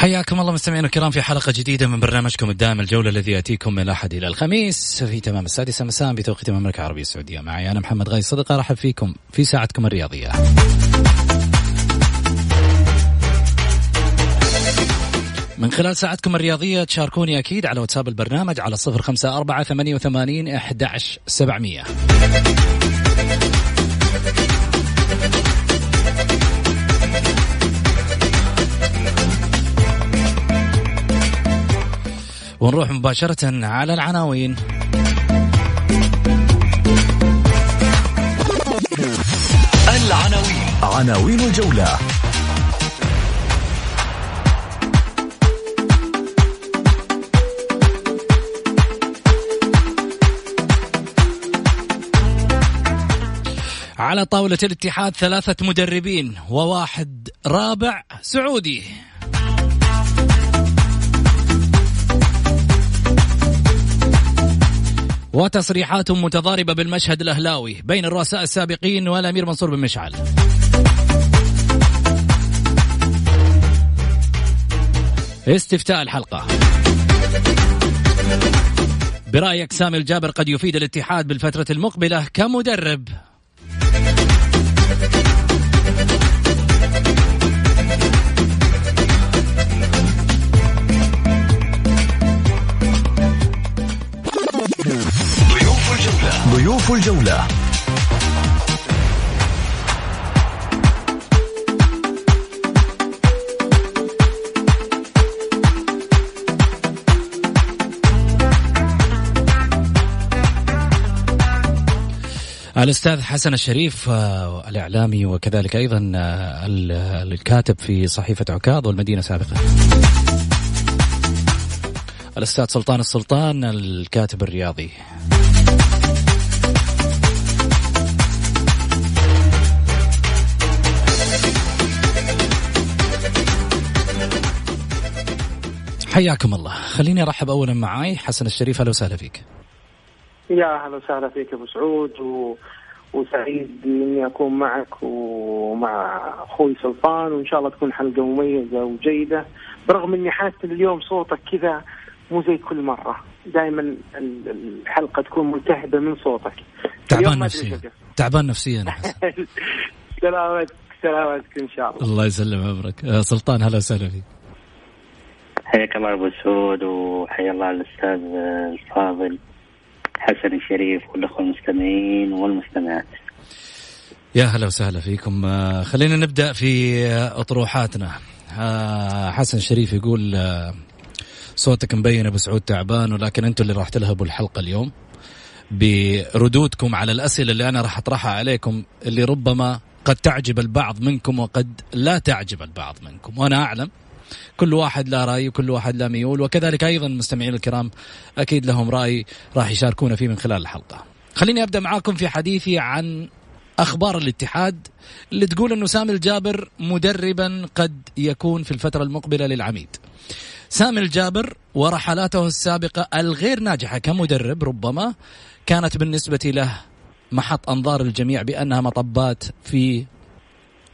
حياكم الله مستمعينا الكرام في حلقة جديدة من برنامجكم الدائم الجولة الذي يأتيكم من الأحد إلى الخميس في تمام السادسة مساء بتوقيت المملكة العربية السعودية. معي أنا محمد غاي صدقة أرحب فيكم في ساعتكم الرياضية. من خلال ساعتكم الرياضية تشاركوني أكيد على واتساب البرنامج على صفر خمسة أربعة ثمانية وثمانين أحداش سبعمية. ونروح مباشرة على العناوين. العناوين. عناوين الجولة. على طاولة الاتحاد ثلاثة مدربين وواحد رابع سعودي. وتصريحات متضاربة بالمشهد الأهلاوي بين الرؤساء السابقين والأمير منصور بن مشعل. استفتاء الحلقة. برأيك سامي الجابر قد يفيد الاتحاد بالفترة المقبلة كمدرب. الجولة. الأستاذ حسن الشريف آه، الإعلامي وكذلك أيضا آه، ال- الكاتب في صحيفة عكاظ والمدينة سابقا. الأستاذ سلطان السلطان الكاتب الرياضي. حياكم الله. خليني أرحب اولا معاي حسن الشريف. أهلا وسهلا فيك. يا أهلا وسهلا فيك أبو سعود و... وسعيد إني أكون معك ومع أخوي سلطان وإن شاء الله تكون حلقة مميزة وجيدة. برغم إني حاسس اليوم صوتك كذا مو زي كل مرة. دائما ال- الحلقة تكون ملتهبة من صوتك. تعبان نفسيا. تعبان نفسيا. يا حسن سلامتك سلامتك إن شاء الله. الله يسلم عمرك. آه، سلطان هلا وسهلا فيك. الله ابو سعود وحيا الله الأستاذ الفاضل حسن الشريف والأخوة المستمعين والمستمعات. يا هلا وسهلا فيكم. آه، خلينا نبدأ في آه، أطروحاتنا. آه، حسن شريف يقول آه، صوتك مبين أبو سعود تعبان ولكن أنتم اللي راح تلهبوا الحلقة اليوم. بردودكم على الأسئلة اللي أنا راح أطرحها عليكم اللي ربما قد تعجب البعض منكم وقد لا تعجب البعض منكم. وأنا أعلم كل واحد له رأي وكل واحد له ميول وكذلك أيضا المستمعين الكرام أكيد لهم رأي راح يشاركونا فيه من خلال الحلقة. خليني أبدأ معاكم في حديثي عن أخبار الاتحاد اللي تقول إنه سامي الجابر مدربا قد يكون في الفترة المقبلة للعميد. سامي الجابر ورحلاته السابقة الغير ناجحة كمدرب ربما كانت بالنسبة له محط أنظار الجميع بأنها مطبات في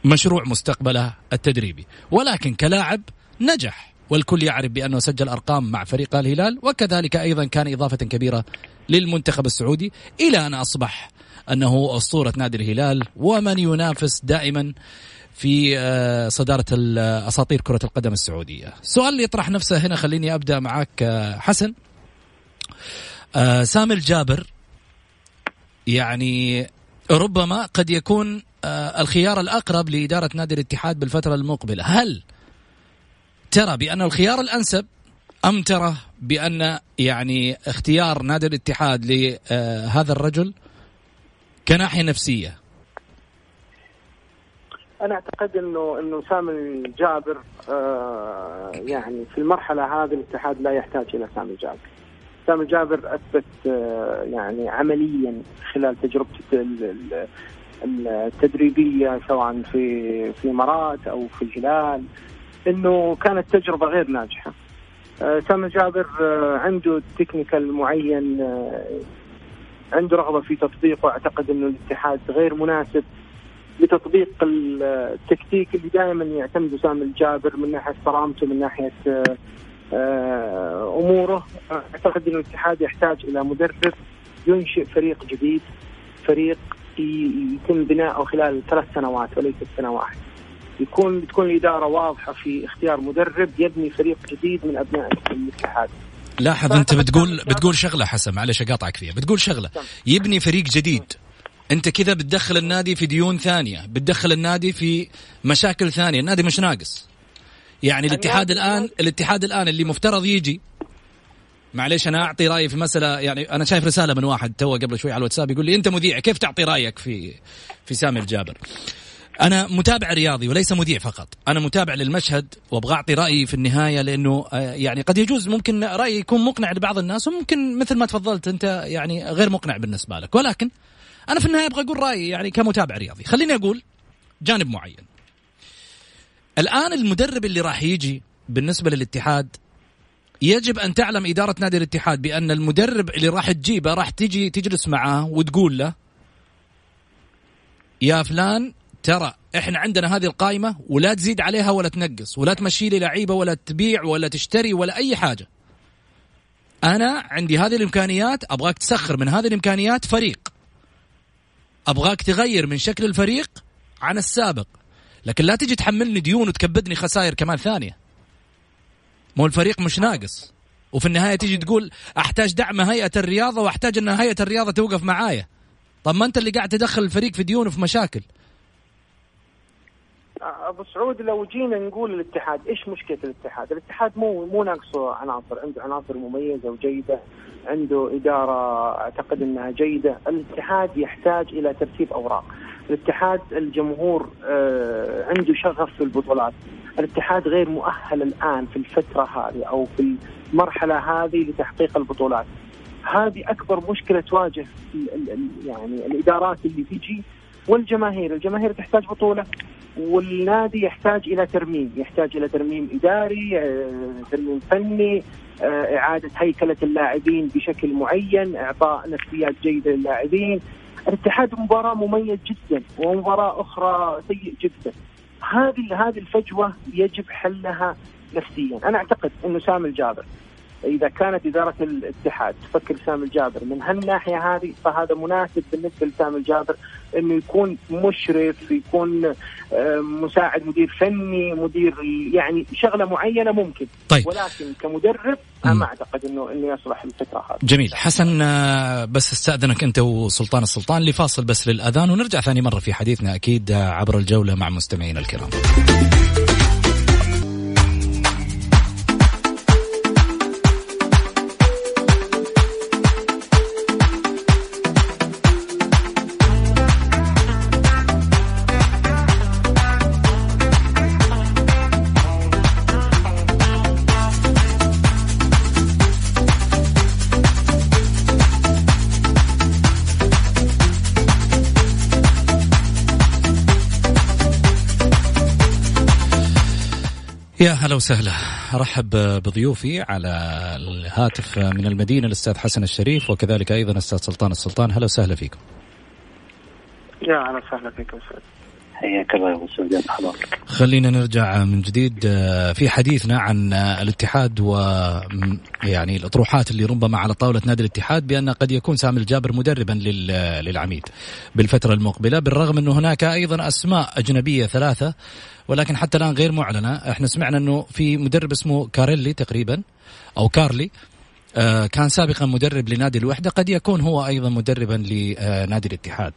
مشروع مستقبله التدريبي ولكن كلاعب نجح والكل يعرف بأنه سجل أرقام مع فريق الهلال وكذلك أيضا كان إضافة كبيرة للمنتخب السعودي إلى أن أصبح أنه أسطورة نادي الهلال ومن ينافس دائما في آه، صدارة أساطير كرة القدم السعودية. السؤال اللي يطرح نفسه هنا خليني أبدأ معك آه، حسن. سامي الجابر يعني ربما قد يكون الخيار الأقرب لإدارة نادي الاتحاد بالفترة المقبلة، هل ترى بأن الخيار الأنسب أم ترى بأن يعني اختيار نادي الاتحاد لهذا الرجل كناحية نفسية أنا أعتقد إنه إنه سامي الجابر آه يعني في المرحلة هذه الاتحاد لا يحتاج إلى سامي الجابر. سامي الجابر أثبت آه يعني عمليا خلال تجربته التدريبية سواء في في امارات أو في الهلال إنه كانت تجربة غير ناجحة. آه سامي الجابر آه عنده technical معين آه عنده رغبة في تطبيقه. أعتقد إنه الاتحاد غير مناسب لتطبيق التكتيك اللي دائما يعتمد سامي الجابر من ناحية صرامته من ناحية آه، أموره. أعتقد إنه الاتحاد يحتاج إلى مدرب ينشئ فريق جديد فريق يتم بناؤه خلال ثلاث سنوات وليس سنة واحدة. يكون بتكون الإدارة واضحة في اختيار مدرب يبني فريق جديد من أبناء الاتحاد. لاحظ أنت بتقول بتقول شغلة حسن معلش أقاطعك فيها. بتقول شغلة. يبني فريق جديد. أنت كذا بتدخل النادي في ديون ثانية. بتدخل النادي في مشاكل ثانية. النادي مش ناقص. يعني الاتحاد الان الاتحاد الآن اللي مفترض يجي. معليش أنا أعطي رأيي في مسألة يعني أنا شايف رسالة من واحد تو قبل شوي على الواتساب يقول لي أنت مذيع كيف تعطي رأيك في في سامي الجابر؟ أنا متابع رياضي وليس مذيع فقط. أنا متابع للمشهد وأبغى أعطي رأيي في النهاية لأنه آه، يعني قد يجوز. ممكن رأيي يكون مقنع لبعض الناس وممكن مثل ما تفضلت أنت يعني غير مقنع بالنسبة لك. ولكن أنا في النهاية أبغى أقول رأيي يعني كمتابع رياضي. خليني أقول جانب معين. الآن المدرب اللي راح يجي بالنسبة للاتحاد يجب أن تعلم إدارة نادي الاتحاد بأن المدرب اللي راح تجيبه راح تجي تجلس معاه وتقول له يا فلان ترى إحنا عندنا هذه القائمة ولا تزيد عليها ولا تنقص ولا تمشي لي لعيبه ولا تبيع ولا تشتري ولا أي حاجة. أنا عندي هذه الإمكانيات أبغاك تسخر من هذه الإمكانيات فريق. أبغاك تغير من شكل الفريق عن السابق. لكن لا تجي تحملني ديون وتكبدني خسائر كمان ثانية. مو الفريق مش ناقص. وفي النهاية تيجي تقول أحتاج دعم هيئة الرياضة وأحتاج أن هيئة الرياضة توقف معايا. طب ما أنت اللي قاعد تدخل الفريق في ديون وفي مشاكل. أبو سعود لو جينا نقول الاتحاد إيش مشكلة الاتحاد؟ الاتحاد مو مو ناقصه عناصر عنده عناصر مميزة وجيدة عنده إدارة أعتقد إنها جيدة، الاتحاد يحتاج إلى ترتيب أوراق، الاتحاد الجمهور آه، عنده شغف في البطولات، الاتحاد غير مؤهل الآن في الفترة هذه أو في المرحلة هذه لتحقيق البطولات. هذه أكبر مشكلة تواجه يعني الإدارات اللي تجي والجماهير، الجماهير تحتاج بطولة. والنادي يحتاج إلى ترميم، يحتاج إلى ترميم إداري، آه، ترميم فني، آه، إعادة هيكلة اللاعبين بشكل معين، إعطاء نفسيات جيدة للاعبين. الاتحاد مباراة مميز جدا ومباراة أخرى سيء جدا. هذه هذه الفجوة يجب حلها نفسيا، أنا أعتقد إنه سامي الجابر إذا كانت إدارة الاتحاد تفكر سامي الجابر من هالناحية هذه فهذا مناسب بالنسبة لسامي الجابر إنه يكون مشرف يكون آه، مساعد مدير فني مدير يعني شغلة معينة ممكن. طيب. ولكن كمدرب أنا ما أعتقد إنه إنه يصلح الفترة هذه. جميل. حسن آه، بس استأذنك أنت وسلطان السلطان لفاصل بس للأذان ونرجع ثاني مرة في حديثنا أكيد آه، عبر الجولة مع مستمعينا الكرام. يا هلا وسهلا. أرحب بضيوفي على الهاتف من المدينة الأستاذ حسن الشريف وكذلك أيضا الاستاذ سلطان السلطان. هلا وسهلا فيكم. يا أهلا وسهلا فيكم حياك الله يا سعود خلينا نرجع من جديد آه، في حديثنا عن آه، الاتحاد و يعني الأطروحات اللي ربما على طاولة نادي الاتحاد بأن قد يكون سامي الجابر مدربا للعميد بالفترة المقبلة بالرغم أنه هناك أيضا أسماء أجنبية ثلاثة ولكن حتى الآن غير معلنة. إحنا سمعنا أنه في مدرب اسمه كاريلي تقريبا أو كارلي آه، كان سابقا مدرب لنادي الوحدة قد يكون هو أيضا مدربا لنادي الاتحاد.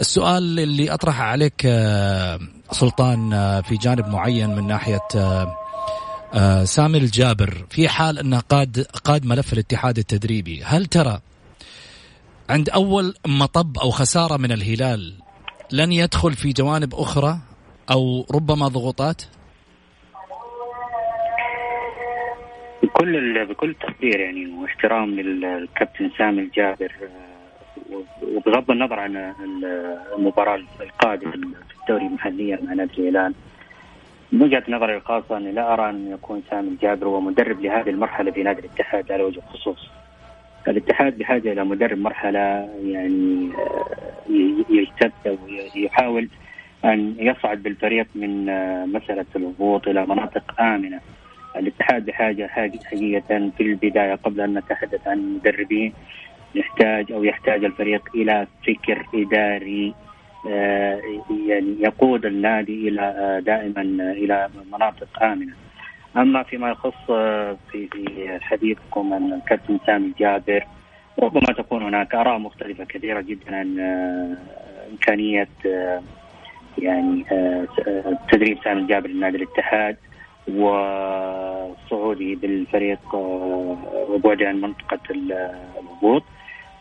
السؤال اللي اطرح عليك آه، سلطان آه، في جانب معين من ناحية آه، سامي الجابر في حال أنه قاد قاد ملف الاتحاد التدريبي هل ترى عند أول مطب أو خسارة من الهلال لن يدخل في جوانب أخرى أو ربما ضغوطات؟ بكل بكل تقدير يعني واحترام للكابتن سامي الجابر وبغض النظر عن المباراة القادمة في الدوري محليا مع نادي الهلال من وجهة نظري الخاصة أني لا أرى أن يكون سامي الجابر هو مدرب لهذه المرحلة في نادي الاتحاد على وجه الخصوص. الاتحاد بحاجة إلى مدرب مرحلة يعني آه، يجتد ويحاول أن يصعد بالفريق من آه، مسألة الهبوط إلى مناطق آمنة. الاتحاد بحاجة حقيقة في البداية قبل أن نتحدث عن المدربين يحتاج أو يحتاج الفريق إلى فكر إداري آه، يعني يقود النادي إلى آه، دائما إلى مناطق آمنة. أما فيما يخص آه، في في حديثكم عن الكابتن سامي جابر ربما تكون هناك آراء مختلفة كثيرة جدا عن إمكانية يعني تدريب سامي الجابر لنادي الاتحاد وصعوده بالفريق وبعده عن منطقة الهبوط.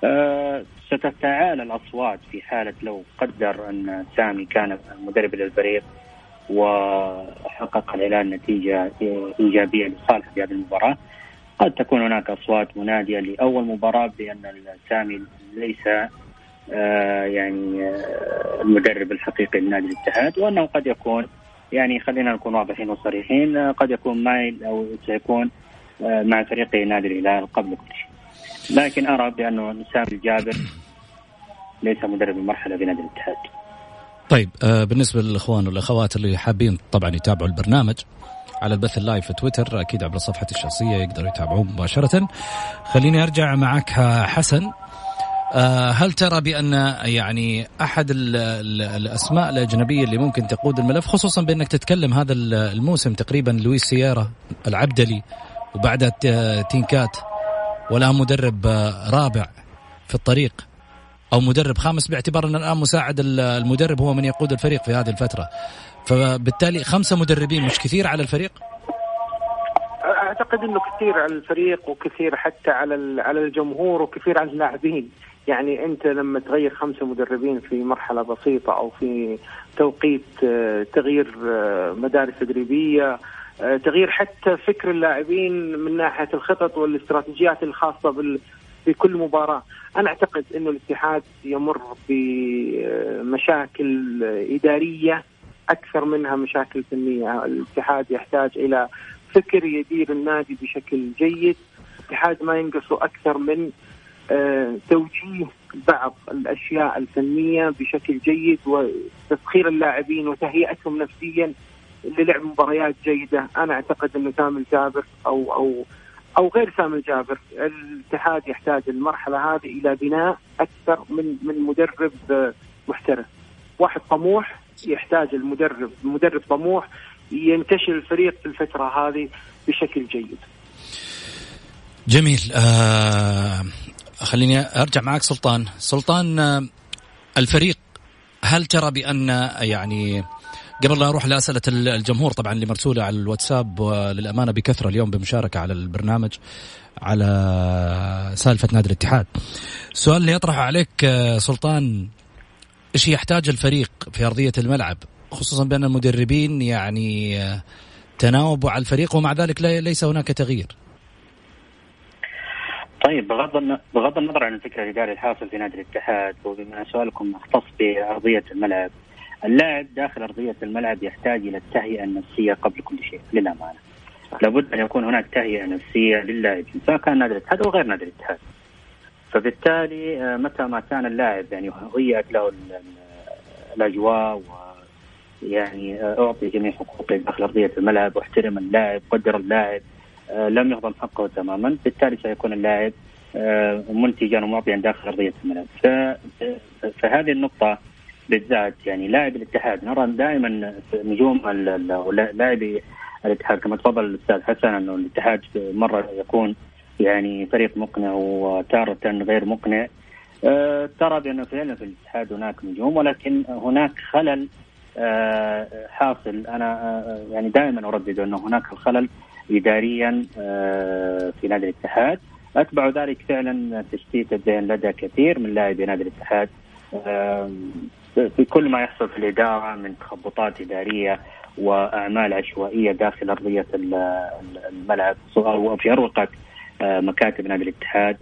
آه، ستتعالى الأصوات في حالة لو قدر أن سامي كان مدرب للفريق وحقق الهلال نتيجة إيجابية لصالح في هذه المباراة قد تكون هناك أصوات منادية لأول مباراة بأن سامي ليس آه يعني آه المدرب الحقيقي لنادي الاتحاد وأنه قد يكون يعني خلينا نكون واضحين وصريحين قد يكون مايل أو سيكون مع فريق نادي الهلال قبل كل شيء. لكن أرى بانه سامي الجابر ليس مدرب المرحلة في نادي الاتحاد. طيب آه بالنسبة للإخوان والأخوات اللي حابين طبعا يتابعوا البرنامج على البث اللايف في تويتر أكيد عبر صفحتي الشخصية يقدروا يتابعوه مباشرة. خليني أرجع معك حسن آه هل ترى بأن يعني أحد ال ال الأسماء الأجنبية اللي ممكن تقود الملف خصوصا بأنك تتكلم هذا الموسم تقريبا لويس سيارة العبدلي وبعدها تينكات ولا مدرب آه، رابع في الطريق أو مدرب خامس باعتبار أن الآن مساعد المدرب هو من يقود الفريق في هذه الفترة. فبالتالي خمسة مدربين مش كثير على الفريق؟ أعتقد إنه كثير على الفريق وكثير حتى على على الجمهور وكثير على اللاعبين. يعني أنت لما تغير خمسة مدربين في مرحلة بسيطة أو في توقيت آه، تغيير آه، مدارس تدريبية تغيير حتى فكر اللاعبين من ناحية الخطط والاستراتيجيات الخاصة بال في مباراة، أنا أعتقد إنه الاتحاد يمر بمشاكل إدارية أكثر منها مشاكل فنية، الاتحاد يحتاج إلى فكر يدير النادي بشكل جيد، الاتحاد ما ينقصه أكثر من آه، توجيه بعض الأشياء الفنية بشكل جيد وتسخير اللاعبين وتهيئتهم نفسيا للعب مباريات جيدة. أنا أعتقد إنه سامي الجابر أو أو أو غير سامي الجابر الاتحاد يحتاج المرحلة هذه إلى بناء أكثر من من مدرب محترف. واحد طموح يحتاج المدرب مدرب طموح ينتشل الفريق في الفترة هذه بشكل جيد. جميل. آه خليني أرجع معك سلطان. سلطان آه الفريق هل ترى بأن يعني قبل لا أروح لأسئلة الجمهور طبعا اللي مرسولة على الواتساب وللأمانة بكثرة اليوم بمشاركة على البرنامج على سالفة نادي الاتحاد. السؤال اللي يطرحه عليك سلطان إيش يحتاج الفريق في أرضية الملعب خصوصا بأن المدربين يعني تناوبوا على الفريق ومع ذلك ليس هناك تغيير. طيب بغض بغض النظر عن الفكر الاداري الحاصل في نادي الاتحاد وبما سؤالكم مختص بأرضية الملعب اللاعب داخل أرضية الملعب يحتاج إلى التهيئة النفسية قبل كل شيء للأمانة. لابد أن يكون هناك تهيئة نفسية للاعبين سواء كان نادي الاتحاد أو غير نادي الاتحاد. فبالتالي آه، متى ما كان اللاعب يعني هيئت له الأجواء يعني أعطي جميع حقوقي داخل أرضية الملعب واحترم اللاعب قدر اللاعب لم يهضم حقه تماما بالتالي سيكون اللاعب منتجا ومعطيا داخل أرضية الملعب فهذه النقطة بالذات يعني لاعب الاتحاد. نرى دائما نجوم لاعبي الاتحاد كما تفضل الأستاذ حسن أنه الاتحاد مرة يكون يعني فريق مقنع وتارة غير مقنع. أه ترى بأن فعلا في الاتحاد هناك نجوم ولكن هناك خلل أه حاصل. أنا أه يعني دائما أردد أنه هناك الخلل إداريا أه في نادي الاتحاد. أتبع ذلك فعلا تشتيت الذهن لدى كثير من لاعبي نادي الاتحاد. في كل ما يحصل في الإدارة من تخبطات إدارية وأعمال عشوائية داخل أرضية الملعب أو في أروقة آه، مكاتب نادي الاتحاد.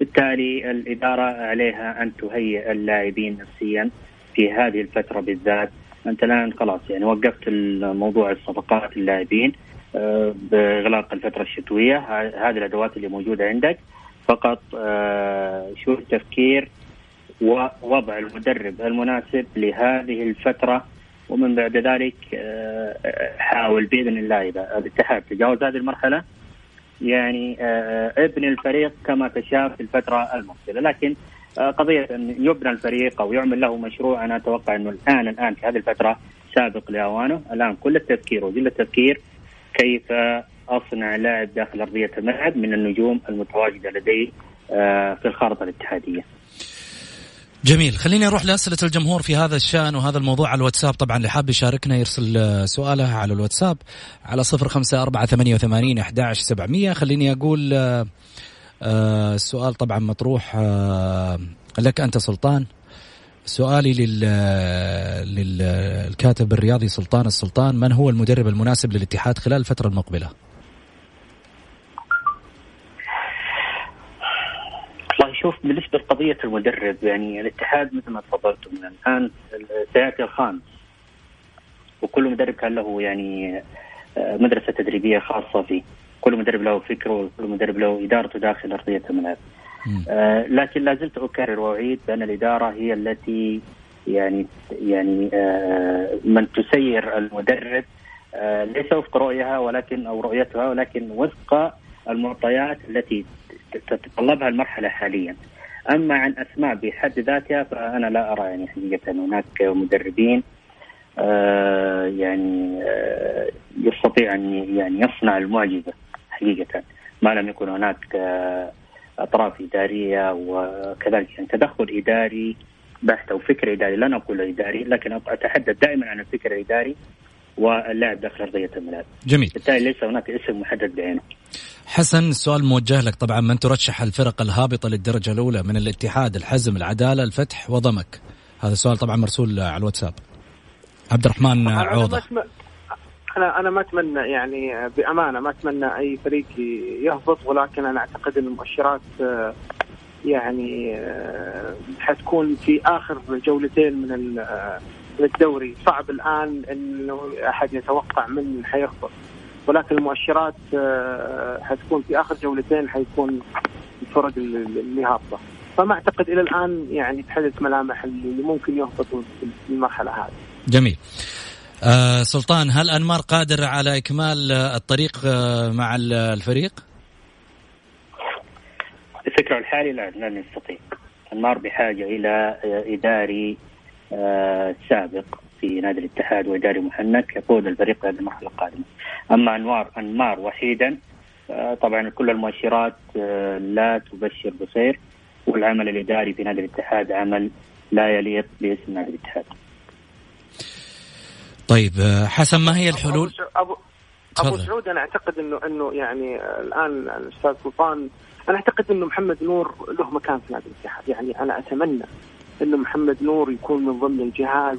بالتالي الإدارة عليها أن تهيئ اللاعبين نفسيا في هذه الفترة بالذات. أنت الآن خلاص يعني وقفت الموضوع الصفقات اللاعبين آه، بإغلاق الفترة الشتوية. هذه الأدوات اللي موجودة عندك. فقط آه، شو التفكير ووضع المدرب المناسب لهذه الفترة ومن بعد ذلك حاول بإذن الله إذا الاتحاد تجاوز هذه المرحلة يعني آه، ابن الفريق كما تشاء في الفترة المقبلة لكن آه، قضية أن يبنى الفريق أو يعمل له مشروع أنا أتوقع أنه الآن الآن في هذه الفترة سابق لأوانه الآن كل التفكير وجل التفكير كيف أصنع لاعب داخل أرضية الملعب من النجوم المتواجدة لدي آه، في الخارطة الاتحادية. جميل. خليني أروح لأسئلة الجمهور في هذا الشأن وهذا الموضوع على الواتساب. طبعا اللي حاب يشاركنا يرسل سؤاله على الواتساب على صفر خمسة أربعة ثمانية وثمانين أحداش سبعمية. خليني أقول آه، السؤال طبعا مطروح آه، لك أنت سلطان. سؤالي لل... للكاتب الرياضي سلطان السلطان من هو المدرب المناسب للاتحاد خلال الفترة المقبلة؟ شوف بالنسبة لقضية المدرب يعني الاتحاد مثل ما تفضلتم الآن سيأتي الخامس وكل مدرب كان له يعني آه، مدرسة تدريبية خاصة فيه. كل مدرب له فكره وكل مدرب له إدارته داخل أرضية الملعب. آه لكن لا زلت أكرر وأعيد بأن الإدارة هي التي يعني يعني آه من تسير المدرب. آه ليس وفق رؤيها ولكن أو رؤيتها ولكن وفق المعطيات التي تتطلبها المرحلة حاليا. أما عن أسماء بحد ذاتها فأنا لا أرى يعني حقيقة هناك مدربين آه يعني آه يستطيع أن يعني يصنع المعجزة حقيقة ما لم يكن هناك آه أطراف إدارية وكذلك يعني تدخل إداري بحت أو فكر إداري لا نقول إداري لكن أتحدث دائما عن الفكر الإداري واللاعب داخل أرضية الملعب. جميل. بالتالي ليس هناك اسم محدد بعينه. حسن السؤال موجه لك طبعا من ترشح الفرق الهابطة للدرجة الأولى من الاتحاد، الحزم، العدالة، الفتح وضمك. هذا السؤال طبعا مرسول على الواتساب. عبد الرحمن عوضة. أنا أنا ما أتمنى يعني بأمانة ما أتمنى أي فريق يهبط ولكن أنا أعتقد إن المؤشرات يعني حتكون في آخر جولتين من للدوري صعب الآن إنه أحد يتوقع من حيخبط ولكن المؤشرات آه، حتكون في آخر جولتين حيكون الفرق اللي هابطة فما أعتقد إلى الآن يعني تحدث ملامح اللي ممكن يهبطوا في المرحلة هذه. جميل. آه سلطان هل أنمار قادر على إكمال الطريق آه، مع الفريق؟ الفكرة الحالي لا لن يستطيع. أنمار بحاجة إلى إداري آه، سابق في نادي الاتحاد واداري محنك يقود الفريق هذه المرحلة القادمة. أما انوار أنمار وحيدا آه، طبعا كل المؤشرات آه، لا تبشر بخير والعمل الإداري في نادي الاتحاد عمل لا يليق باسم نادي الاتحاد. طيب حسن ما هي الحلول؟ أبو ابو سعود أنا أعتقد انه إنه يعني الآن الأستاذ سلطان أنا أعتقد إنه محمد نور له مكان في نادي الاتحاد يعني أنا أتمنى انه محمد نور يكون من ضمن الجهاز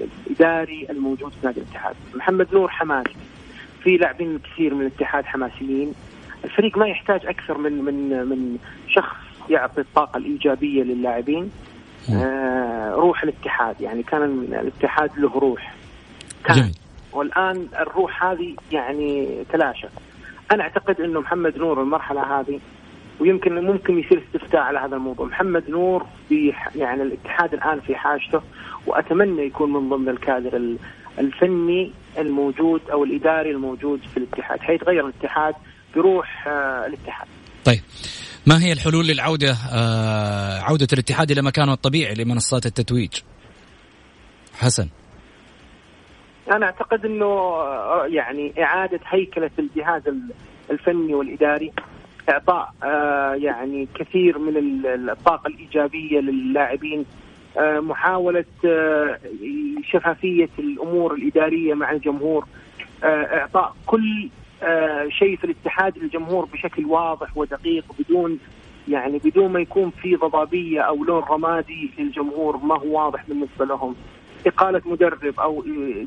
الإداري الموجود في نادي الاتحاد. محمد نور حماسي. في لاعبين كثير من الاتحاد حماسيين. الفريق ما يحتاج أكثر من من من شخص يعطي الطاقة الإيجابية للاعبين. آه روح الاتحاد. يعني كان الاتحاد له روح. كان. جميل. والآن الروح هذه يعني تلاشت أنا أعتقد إنه محمد نور المرحلة هذه ويمكن ممكن يصير استفتاء على هذا الموضوع. محمد نور في يعني الاتحاد الآن في حاجته وأتمنى يكون من ضمن الكادر الفني الموجود أو الإداري الموجود في الاتحاد حيتغير الاتحاد بروح آه، الاتحاد. طيب. ما هي الحلول للعودة آه عودة الاتحاد إلى مكانه الطبيعي لمنصات التتويج؟ حسن. أنا أعتقد إنه آه، يعني إعادة هيكلة الجهاز الفني والإداري. إعطاء آه، يعني كثير من الطاقه الإيجابية للاعبين آه، محاولة شفافية الأمور الإدارية مع الجمهور إعطاء كل شيء في الاتحاد للجمهور بشكل واضح ودقيق بدون يعني بدون ما يكون في ضبابية أو لون رمادي للجمهور ما هو واضح بالنسبة لهم. إقالة مدرب أو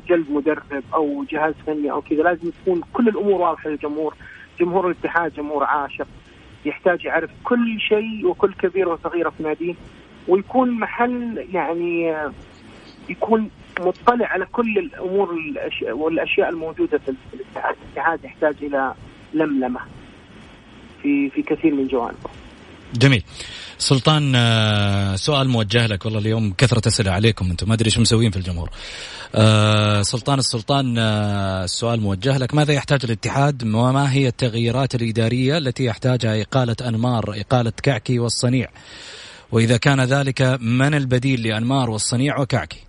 جلب مدرب أو جهاز فني أو كذا لازم تكون كل الأمور واضحة للجمهور. جمهور الاتحاد جمهور عاشق يحتاج يعرف كل شيء وكل كبيره وصغيره في ناديه ويكون محل يعني يكون مطلع على كل الأمور والأشياء الموجودة في الاتحاد، الاتحاد يحتاج إلى لملمة في في كثير من جوانبه. جميل. سلطان آه، سؤال موجه لك والله اليوم كثرة أسئلة عليكم أنتم ما أدري شو مسوين في الجمهور آه، سلطان السلطان آه، السؤال موجه لك. ماذا يحتاج الاتحاد وما هي التغييرات الإدارية التي يحتاجها إقالة أنمار إقالة كعكي والصنيع؟ وإذا كان ذلك من البديل لأنمار والصنيع وكعكي؟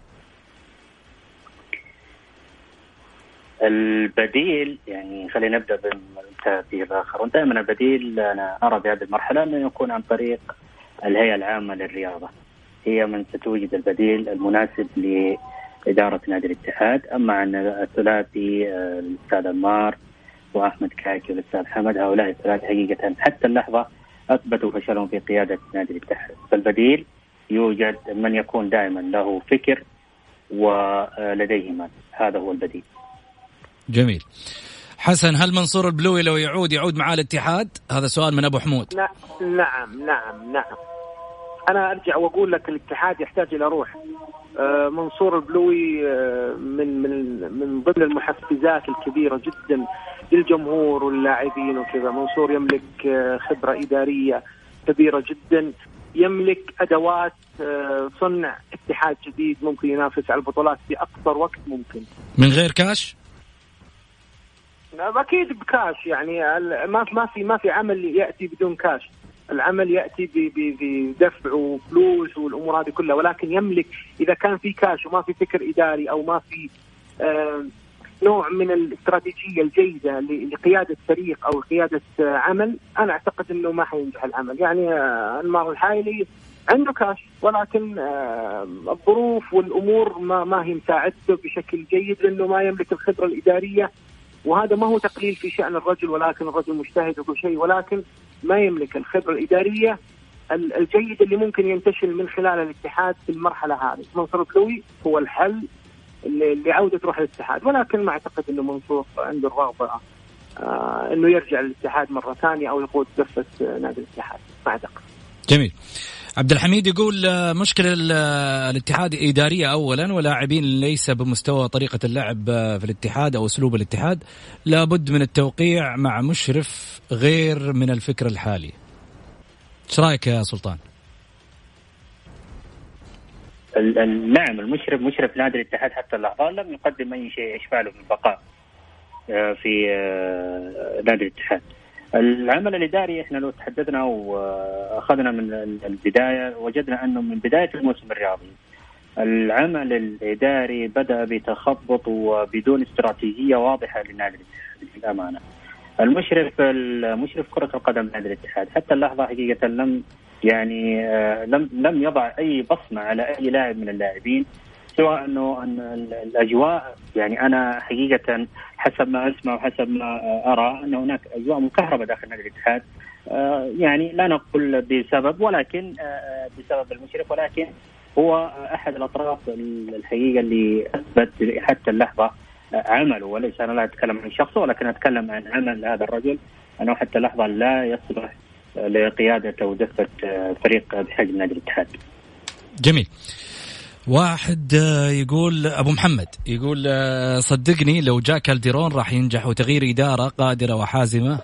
البديل يعني خلينا نبدأ بالتهديد الآخر. ودائما البديل أنا أرى بهذه المرحلة أنه يكون عن طريق الهيئة العامة للرياضة. هي من ستوجد البديل المناسب لاداره نادي الاتحاد أما عن الثلاثي آه، الأستاذ عمار وأحمد كاكي والأستاذ حمد هؤلاء الثلاثه حقيقه حتى اللحظة أثبتوا فشلهم في قيادة نادي الاتحاد فالبديل يوجد من يكون دائما له فكر ولديه مال هذا هو البديل جميل حسن هل منصور البلوي لو يعود يعود معاه الاتحاد؟ هذا سؤال من أبو حمود. نعم نعم نعم. أنا أرجع وأقول لك الاتحاد يحتاج إلى روح. آه، منصور البلوي آه، من من من ضمن المحفزات الكبيرة جدا للجمهور واللاعبين وكذا، منصور يملك آه، خبرة إدارية كبيرة جدا، يملك أدوات صنع اتحاد جديد ممكن ينافس على البطولات في اقصر وقت ممكن. من غير كاش؟ أكيد بكاش يعني ما ما في ما في عمل يأتي بدون كاش العمل يأتي بدفع وفلوس والأمور هذه كلها ولكن يملك إذا كان في كاش وما في فكر إداري أو ما في آه نوع من الاستراتيجية الجيدة لقيادة فريق أو قيادة عمل أنا أعتقد إنه ما حينجح العمل. يعني آه، انمار الحايلي عنده كاش ولكن آه، الظروف والأمور ما ما هي مساعدته بشكل جيد لأنه ما يملك الخبرة الإدارية وهذا ما هو تقليل في شأن الرجل ولكن الرجل مجتهد وكل شيء ولكن ما يملك الخبرة الإدارية الجيد اللي ممكن ينتشل من خلال الاتحاد في المرحلة هذه. منصور الكلوي هو الحل لعودة روح الاتحاد ولكن ما أعتقد أنه منصور عنده الرغبة آه أنه يرجع للاتحاد مرة ثانية أو يقود دفة نادي الاتحاد. ما أعتقد. جميل. عبد الحميد يقول آه، مشكلة آه، الاتحاد إدارية أولا ولاعبين ليس بمستوى طريقة اللعب آه، في الاتحاد أو أسلوب الاتحاد لابد من التوقيع مع مشرف غير من الفكر الحالي إيش رأيك يا سلطان؟ نعم المشرف مشرف نادي الاتحاد حتى اللحظة لم يقدم أي شيء يشفع له بالبقاء في نادي الاتحاد. العمل الاداري إحنا لو تحدثنا وأخذنا من البداية وجدنا أنه من بداية الموسم الرياضي العمل الاداري بدأ بتخبط وبدون استراتيجية واضحة لنادي الاتحاد للأمانة. المشرف المشرف كرة القدم نادي الاتحاد حتى اللحظة حقيقة لم يعني آه، لم لم يضع أي بصمة على أي لاعب من اللاعبين سواء أنه أن الأجواء يعني أنا حقيقة حسب ما أسمع وحسب ما أرى أن هناك أجواء مكهربة داخل نادي الاتحاد آه، يعني لا نقول بسبب ولكن آه، بسبب المشرف ولكن هو أحد الأطراف الحقيقة اللي أثبت حتى اللحظة عمله وليس أنا لا أتكلم عن شخصه ولكن أتكلم عن عمل هذا الرجل أنه حتى اللحظة لا يصلح لقيادة أو دفة فريق بحجم نادي الاتحاد. جميل. واحد آه، يقول أبو محمد يقول آه، صدقني لو جاء كالديرون راح ينجح وتغيير إدارة قادرة وحازمة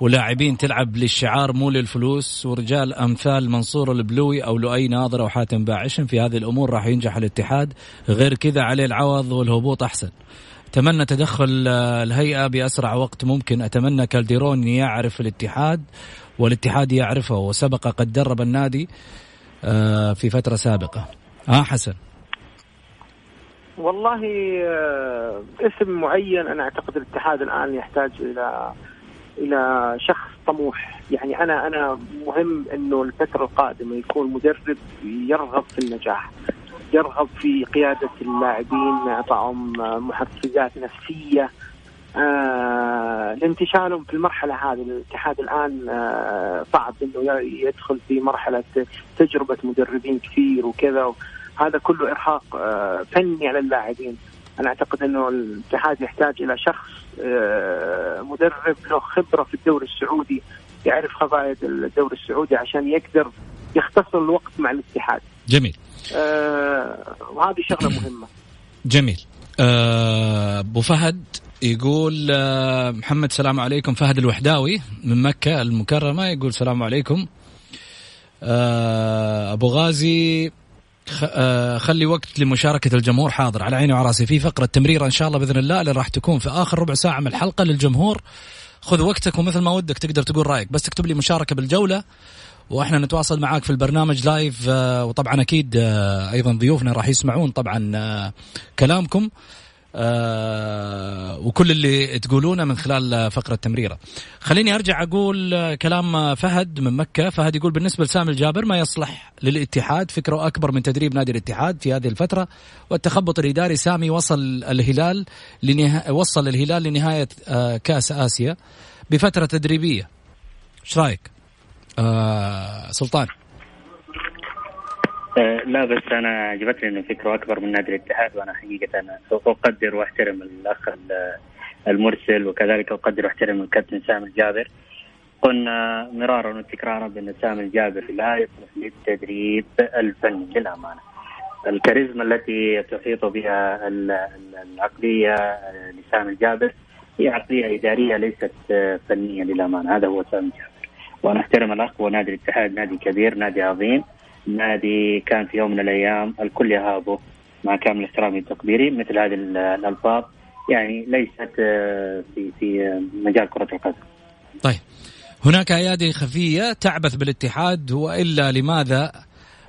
ولاعبين تلعب للشعار مو للفلوس ورجال أمثال منصور البلوي أو لؤي ناظر أو حاتم باعشم في هذه الأمور راح ينجح الاتحاد. غير كذا عليه العوض والهبوط أحسن. أتمنى تدخل الهيئة بأسرع وقت ممكن. أتمنى كالديرون يعرف الاتحاد والاتحاد يعرفه وسبق قد درب النادي آه، في فترة سابقة. ها حسن. والله آه، اسم معين أنا أعتقد الاتحاد الآن يحتاج إلى إلى شخص طموح. يعني أنا أنا مهم إنه الفترة القادمة يكون مدرب يرغب في النجاح يرغب في قيادة اللاعبين اعطائهم محفزات نفسية. آه لانتشالهم في المرحلة هذه الاتحاد الآن آه صعب إنه يدخل في مرحلة تجربة مدربين كثير وكذا هذا كله إرهاق آه فني على اللاعبين. أنا أعتقد إنه الاتحاد يحتاج إلى شخص آه مدرب له خبرة في الدوري السعودي يعرف خبايا الدوري السعودي عشان يقدر يختصر الوقت مع الاتحاد. جميل. آه وهذه شغلة مهمة. جميل. آه، أبو فهد يقول آه، محمد سلام عليكم. فهد الوحداوي من مكة المكرمة يقول سلام عليكم. آه، أبو غازي خلي وقت لمشاركة الجمهور حاضر. على عيني وعراسي في فقرة تمريرة إن شاء الله بإذن الله اللي راح تكون في آخر ربع ساعة من الحلقة للجمهور. خذ وقتك ومثل ما ودك تقدر تقول رأيك. بس تكتب لي مشاركة بالجولة وإحنا نتواصل معاك في البرنامج لايف وطبعا أكيد أيضا ضيوفنا راح يسمعون طبعا كلامكم. آه وكل اللي تقولونه من خلال فقرة تمريرة. خليني أرجع أقول كلام فهد من مكة. فهد يقول بالنسبة لسامي الجابر ما يصلح للاتحاد فكره أكبر من تدريب نادي الاتحاد في هذه الفترة. والتخبط الإداري سامي وصل الهلال لنها... وصل الهلال لنهاية آه كأس آسيا بفترة تدريبية. إيش رأيك؟ آه سلطان. آه، لا بس أنا عجبتني إنه فكره أكبر من نادي الاتحاد وأنا حقيقة أنا أقدر وأحترم الأخ المرسل وكذلك أقدر واحترم الكابتن سامي الجابر قلنا مرارا وتكرارا بأن سامي الجابر لا يصلح للتدريب الفني للأمانة. الكاريزما التي تحيط بها العقلية لسامي الجابر هي عقلية إدارية ليست فنية للأمانة هذا هو سامي الجابر. وأنا أحترم الأخ ونادي الاتحاد نادي كبير نادي عظيم نادي كان في يوم من الأيام الكل يهابه مع كامل احترامي وتقديري مثل هذه الألفاظ يعني ليست آه، في في مجال كرة القدم. طيب هناك أيادي خفية تعبث بالاتحاد وإلا لماذا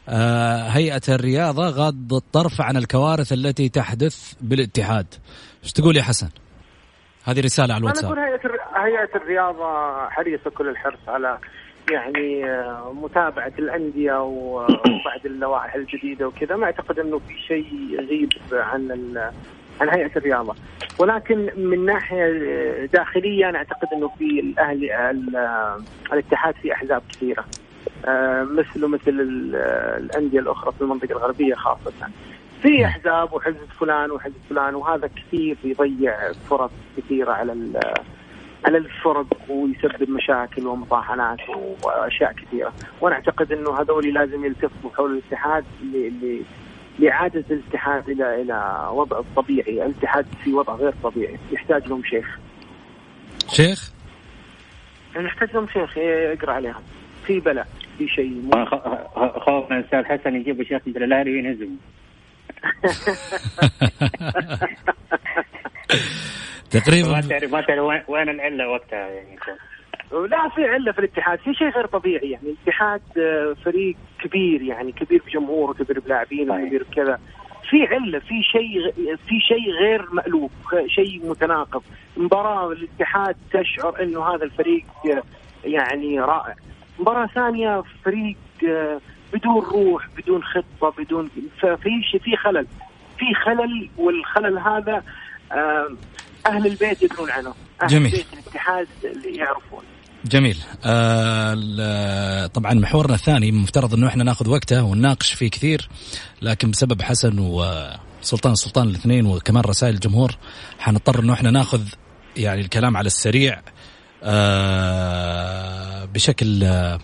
آه هيئة الرياضة غض الطرف عن الكوارث التي تحدث بالاتحاد؟ إيش تقول يا حسن؟ هذه رسالة على الواتساب. أنا أقول هيئة هيئة الرياضة حريصة كل الحرص على يعني آه، متابعة الأندية وبعد اللوائح الجديدة وكذا. ما أعتقد إنه في شيء يغيب عن عن هيئة الرياضة. ولكن من ناحية داخلية أنا أعتقد إنه في الأهلي الاتحاد في أحزاب كثيرة. آه، مثله مثل الأندية الأخرى في المنطقة الغربية خاصة. في أحزاب وحزب فلان وحزب فلان وهذا كثير يضيع فرص كثيرة على على الفرق ويسبب مشاكل ومطاحنات وأشياء كثيرة، وأنا أعتقد إنه هذول لازم يلتفوا حول الاتحاد لإعادة الاتحاد إلى إلى وضع الطبيعي، الاتحاد في وضع غير طبيعي، يحتاج لهم شيخ. شيخ؟ يعني يحتاج لهم شيخ يقرا عليهم. في بلاء، في شيء خوف من الأستاذ حسن يجيب شيخ مثل الأهلي وينهزم. تقريبا. ما تعرف ما تعرف وين العلة وقتها يعني لا في علة في الاتحاد. في شيء غير طبيعي يعني. الاتحاد آه، فريق كبير يعني. كبير بجمهور وكبير بلاعبين وكبير بكذا في علة في شيء في شيء غير مألوف شيء متناقض. مباراة الاتحاد تشعر إنه هذا الفريق آه، يعني رائع. مباراة ثانية فريق آه، بدون روح بدون خطة بدون ففي في خلل. في خلل والخلل هذا أهل البيت يدرون عنه. أهل جميل. البيت الاتحاد اللي يعرفون. جميل. آه طبعا محورنا الثاني مفترض إنه إحنا ناخذ وقته ونناقش فيه كثير لكن بسبب حسن وسلطان سلطان الاثنين وكمان رسائل الجمهور حنضطر إنه إحنا ناخذ يعني الكلام على السريع آه بشكل آه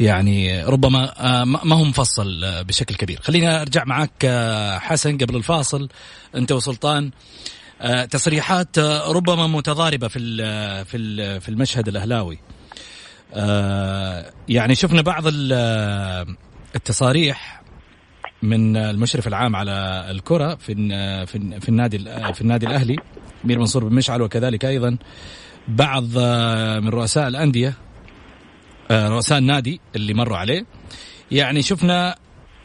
يعني ربما آه ما هو مفصل بشكل كبير. خلينا أرجع معك آه، حسن قبل الفاصل. أنت وسلطان آه، تصريحات آه، ربما متضاربة في في في المشهد الأهلاوي. يعني شفنا بعض التصاريح من المشرف العام على الكرة في في في النادي في النادي الأهلي امير منصور بن مشعل وكذلك أيضا بعض من رؤساء الأندية رؤساء النادي اللي مروا عليه. يعني شفنا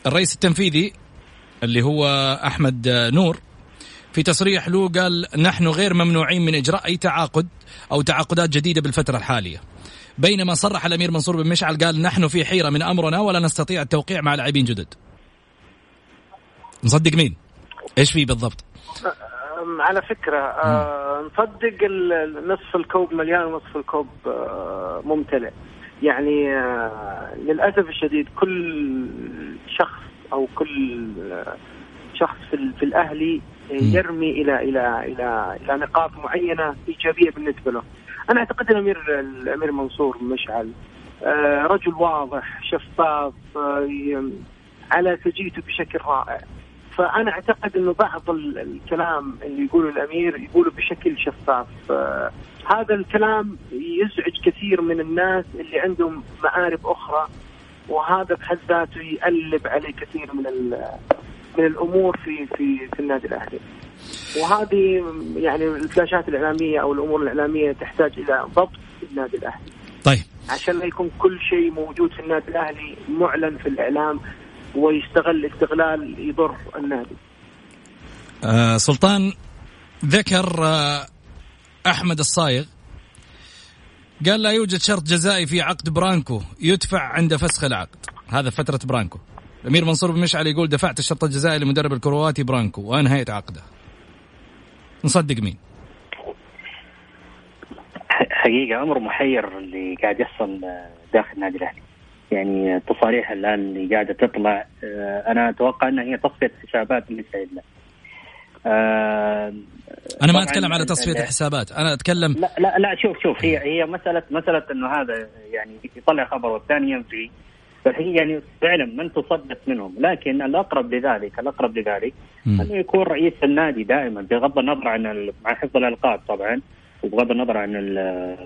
الرئيس التنفيذي اللي هو أحمد نور في تصريح له قال نحن غير ممنوعين من إجراء أي تعاقد أو تعاقدات جديدة بالفترة الحالية. بينما صرح الأمير منصور بن مشعل قال نحن في حيرة من أمرنا ولا نستطيع التوقيع مع لاعبين جدد. نصدق مين؟ إيش في بالضبط؟ على فكرة آه نصدق نصف الكوب مليان ونصف الكوب آه ممتلئ. يعني آه للأسف الشديد كل شخص أو كل شخص في, في الأهلي يرمي إلى إلى إلى إلى نقاط معينة إيجابية بالنسبة له. أنا أعتقد الأمير الأمير منصور مشعل آه رجل واضح شفاف آه على سجيته بشكل رائع. فأنا أعتقد إنه بعض الكلام اللي يقوله الأمير يقوله بشكل شفاف. آه، هذا الكلام يزعج كثير من الناس اللي عندهم مآرب أخرى وهذا بحد ذاته يقلب عليه كثير من من الأمور في في في النادي الأهلي. وهذه يعني الفلاشات الإعلامية أو الأمور الإعلامية تحتاج إلى ضبط النادي الأهلي. طيب. عشان لا يكون كل شيء موجود في النادي الأهلي معلن في الإعلام ويستغل استغلال يضر النادي. آه سلطان ذكر آه أحمد الصايغ. قال لا يوجد شرط جزائي في عقد برانكو يدفع عند فسخ العقد. هذا فترة برانكو. الأمير منصور بن مشعل يقول دفعت الشرط الجزائي لمدرب الكرواتي برانكو وأنهيت عقده. نصدق مين؟ حقيقة أمر محير اللي قاعد يحصل داخل النادي الأهلي. يعني التصاريح الآن اللي قاعدة تطلع آه، أنا أتوقع إنها هي تصفية حسابات ليس الا آه أنا ما أتكلم على تصفية الحسابات أنا أتكلم لا لا لا شوف شوف هي هي مسألة مسألة إنه هذا يعني يطلع خبر والثاني ينفي فالحقيقة يعني فعلا من تصدق منهم. لكن الأقرب لذلك الأقرب لذلك أنه يكون رئيس النادي دائما بغض النظر عن مع حفظ الألقاب طبعا وبغض النظر عن اللي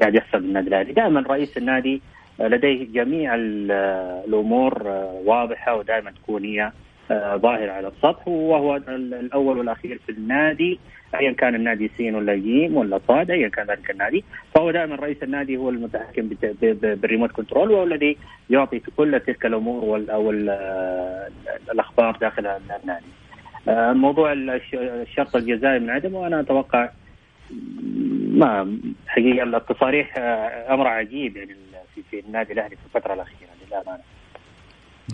قاعد يحصل بالنادي الأهلي. دائما رئيس النادي لديه جميع الأمور واضحة ودائما تكون هي آه، ظاهرة على السطح وهو الأول والأخير في النادي ايا كان النادي سين ولا جيم ولا صاد ايا كان ذلك النادي فهو دائما رئيس النادي هو المتحكم بالريموت كنترول وهو الذي يعطي كل تلك الأمور أو الأخبار داخل النادي. آه، موضوع الشرط الجزائي من عدمه أنا أتوقع ما حقيقة التصاريح آه، أمر عجيب يعني في النادي الأهلي في الفترة الأخيرة للأمانة.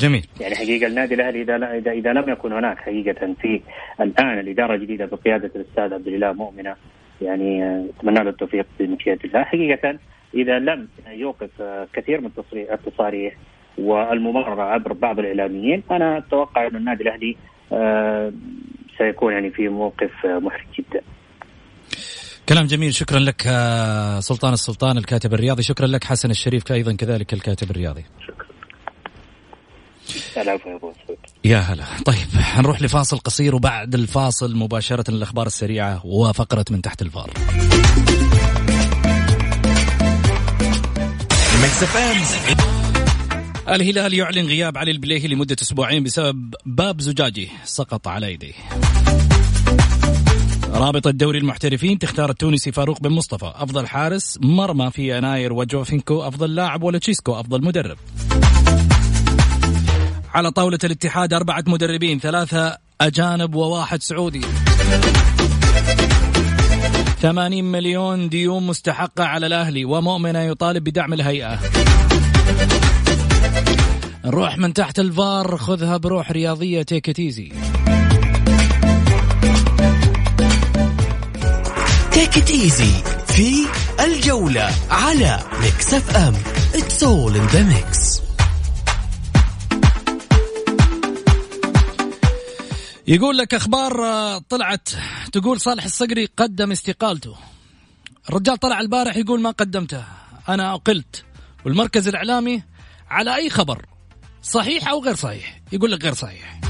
جميل. يعني حقيقة النادي الأهلي إذا اذا إذا لم يكن هناك حقيقة في الآن الإدارة الجديدة بقيادة الأستاذ عبد الاله مؤمنة يعني أتمنى له التوفيق بمشيئه الله. حقيقة إذا لم يوقف كثير من التصاريح والممرره عبر بعض الإعلاميين أنا أتوقع أن النادي الأهلي آه، سيكون يعني في موقف محرج جدا. كلام جميل. شكرا لك آه، سلطان السلطان الكاتب الرياضي. شكرا لك حسن الشريف أيضا كذلك الكاتب الرياضي. شكرا. يا هلا. طيب حنروح لفاصل قصير وبعد الفاصل مباشرة الأخبار السريعة وفقرة من تحت الفار. الهلال يعلن غياب علي البليهي لمدة أسبوعين بسبب باب زجاجي سقط على يديه. رابطة دوري المحترفين تختار التونسي فاروق بن مصطفى. أفضل حارس مرمى في يناير وجوفينكو أفضل لاعب ولاتشيسكو أفضل مدرب. على طاولة الاتحاد أربعة مدربين ثلاثة أجانب وواحد سعودي. 80 مليون ديون مستحقة على الأهلي ومؤمنة يطالب بدعم الهيئة. نروح من تحت الفار خذها بروح رياضية take it easy take it easy في الجولة على ميكس إف إم. it's all in the mix يقول لك أخبار آه، طلعت. تقول صالح الصقري قدم استقالته. الرجال طلع البارح يقول ما قدمته. أنا اقلت والمركز الإعلامي على أي خبر؟ صحيح أو غير صحيح؟ يقول لك غير صحيح.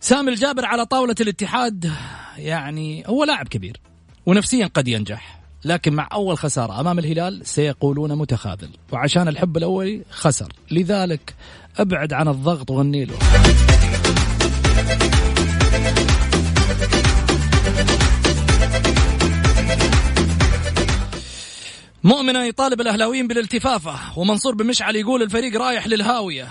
سامي الجابر على طاولة الاتحاد يعني هو لاعب كبير ونفسيا قد ينجح. لكن مع أول خسارة أمام الهلال سيقولون متخاذل. وعشان الحب الأولي خسر. لذلك أبعد عن الضغط وغني له. مؤمنة يطالب الأهلاويين بالالتفافة ومنصور بمشعل يقول الفريق رايح للهاوية.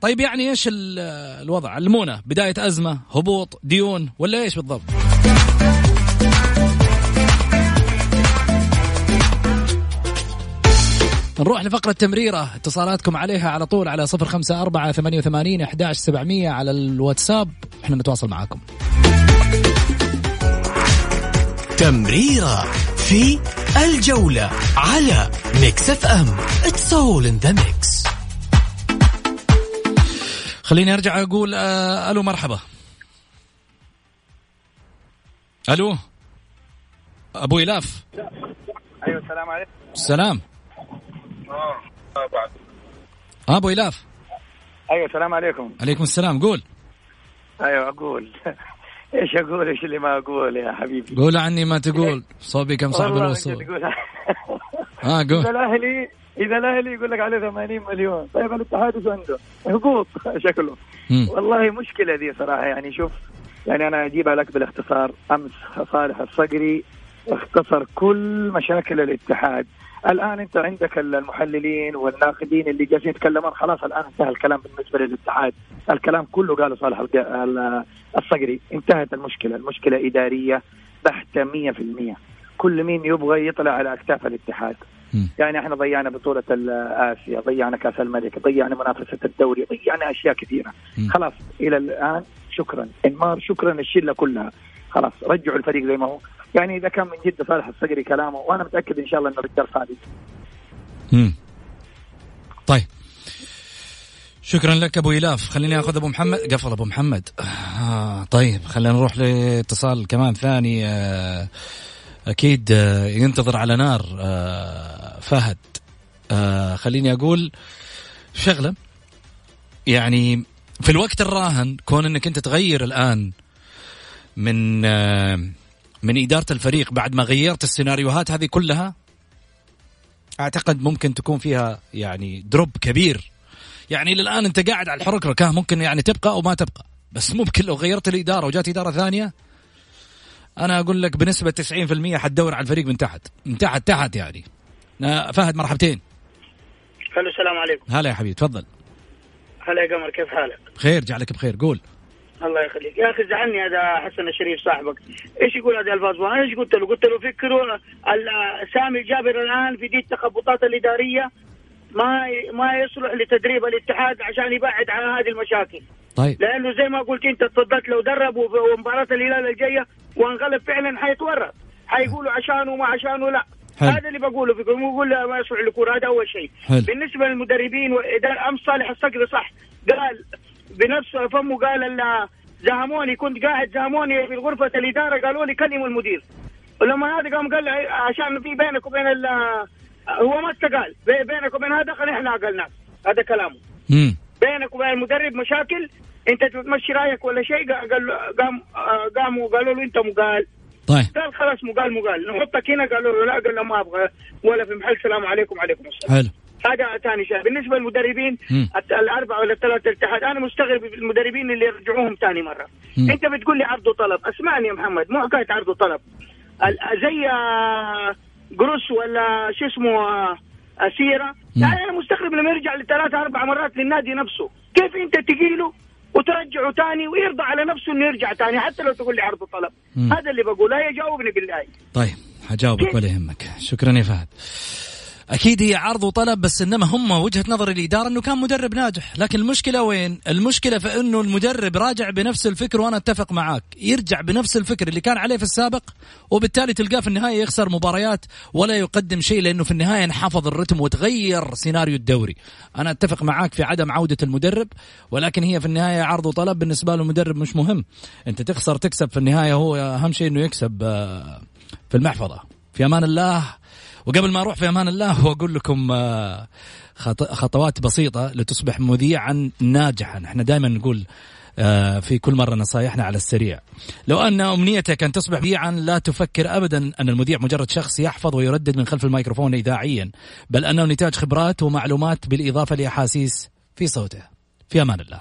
طيب يعني إيش الوضع؟ علمونا بداية أزمة هبوط ديون ولا إيش بالضبط؟ نروح لفقرة تمريرة. اتصالاتكم عليها على طول على صفر خمسة أربعة ثمانية وثمانين أحداش سبعمية على الواتساب. إحنا نتواصل معاكم. تمريرة في الجولة على ميكس اف ام. it's all in the mix خليني أرجع أقول آه ألو مرحبا. ألو؟ أبو إلاف. أيوه السلام عليكم. السلام آه أبو إلاف. أيوه السلام عليكم. عليكم السلام قول. أيوه أقول. إيش أقول؟ إيش اللي ما أقول يا حبيبي؟ قول عني ما تقول. صوبي كم صاحب الوصول. آه إذا قول الاهلي إذا الأهلي يقول لك عليه 80 مليون طيب الاتحاد إيش عنده؟ هبوط شكله. مم. والله مشكلة دي صراحة يعني شوف يعني أنا أجيبها لك بالاختصار. أمس صالح الصقري اختصر كل مشاكل الاتحاد. الآن أنت عندك المحللين والناقدين اللي جالسين يتكلمون خلاص الآن انتهى الكلام بالنسبة للاتحاد الكلام كله قاله صالح الصقري انتهت المشكلة المشكلة إدارية بحتة 100% كل مين يبغى يطلع على أكتاف الاتحاد. يعني إحنا ضيعنا بطولة ال- آسيا، ضيعنا كأس الملك، ضيعنا منافسة الدوري، ضيعنا أشياء كثيرة. مم. خلاص إلى الآن شكرا، إنمار شكرا الشلة كلها. خلاص رجعوا الفريق زي ما هو، يعني إذا كان من جد صالح الصقري كلامه وأنا متأكد إن شاء الله إنه الرجال صادق. مم. طيب. شكرا لك أبو إلاف. خليني أخذ أبو محمد. قفل أبو محمد. آه طيب خلينا نروح لاتصال كمان ثاني. آه أكيد آه ينتظر على نار آه فهد. آه خليني أقول شغلة. يعني في الوقت الراهن كون إنك أنت تغير الآن من آه من إدارة الفريق بعد ما غيرت السيناريوهات هذه كلها أعتقد ممكن تكون فيها يعني دروب كبير. يعني للآن أنت قاعد على الحركرك ها ممكن يعني تبقى أو ما تبقى. بس ممكن لو غيرت الإدارة وجات إدارة ثانية أنا أقول لك بنسبة 90% حتدور على الفريق من تحت. من تحت تحت يعني. فهد مرحبتين. ألو السلام عليكم. هلا يا حبيبي تفضل. هلا يا قمر كيف حالك؟ بخير جعلك بخير قول. الله يخليك. يا أخي زعلني هذا حسن الشريف صاحبك. إيش يقول هذه الفاظ أنا إيش قلت له؟ قلت له فكروا سامي الجابر الآن في دي التخبطات الإدارية ما ما يصلح لتدريب الاتحاد عشان يبعد عن هذه المشاكل. طيب. لأنه زي ما قلت أنت تصدقت لو دربوا في مباراه الهلال الجاية وانغلب فعلا حيتورط. حيقولوا عشانه وما عشانه لا. حلو. هذا اللي بقوله فيكم. يقول ما يصلح للكوره هذا أول شيء. حلو. بالنسبة للمدربين وإدارة امس صالح الصقر صح قال بنفس فمه قال ال- زهموني كنت قاعد زهموني في غرفه الإدارة قالوا لي كلموا المدير. ولما هذا قام قال لي عشان في بينك وبين ال هو ما استقال. بي- بينك وبين هذا خلينا إحنا عقلناه هذا كلامه. امم بينك وبين المدرب مشاكل؟ أنت تمشي رأيك ولا شيء؟ قال قام قاموا قالوا له أنت مقال. طيب. قال خلاص مقال مقال. نحطك هنا قالوا له لا. قال له ما أبغى. ولا في محل. سلام عليكم وعليكم السلام. حلو. هذا ثاني شيء. بالنسبة للمدربين الأربعة ولا الثلاثة الاتحاد أنا مستغرب المدربين اللي يرجعوهم ثاني مرة. مم. أنت بتقول لي عرض وطلب اسمعني يا محمد مو حكاية عرض وطلب زي آه، جروس ولا شو اسمه آه، مم. يعني أنا مستغرب لما يرجع لثلاث أربع مرات للنادي نفسه. كيف أنت تجيله وترجعه ثاني ويرضى على نفسه إنه يرجع ثاني حتى لو تقول لي عرض وطلب. هذا اللي بقوله هي جاوبني بالله. طيب حجاوبك ولا يهمك. شكرا يا فهد. أكيد هي عرض وطلب بس إنما هم وجهة نظر الإدارة إنه كان مدرب ناجح. لكن المشكلة وين؟ المشكلة في إنه المدرب راجع بنفس الفكر وأنا أتفق معاك. يرجع بنفس الفكر اللي كان عليه في السابق وبالتالي تلقاه في النهاية يخسر مباريات ولا يقدم شيء لأنه في النهاية انحفظ الرتم وتغير سيناريو الدوري. أنا أتفق معاك في عدم عودة المدرب ولكن هي في النهاية عرض وطلب. بالنسبة له المدرب مش مهم. أنت تخسر تكسب في النهاية هو أهم شيء إنه يكسب آه، في المحفظة. في أمان الله. وقبل ما أروح في أمان الله وأقول لكم آه، خط- خطوات بسيطة لتصبح مذيعا ناجحا. إحنا دائما نقول آه، في كل مرة نصايحنا على السريع. لو أن أمنيتك أن تصبح مذيعا لا تفكر أبدا أن المذيع مجرد شخص يحفظ ويردد من خلف الميكروفون إذاعيا بل أنه نتاج خبرات ومعلومات بالإضافة لأحاسيس في صوته. في أمان الله.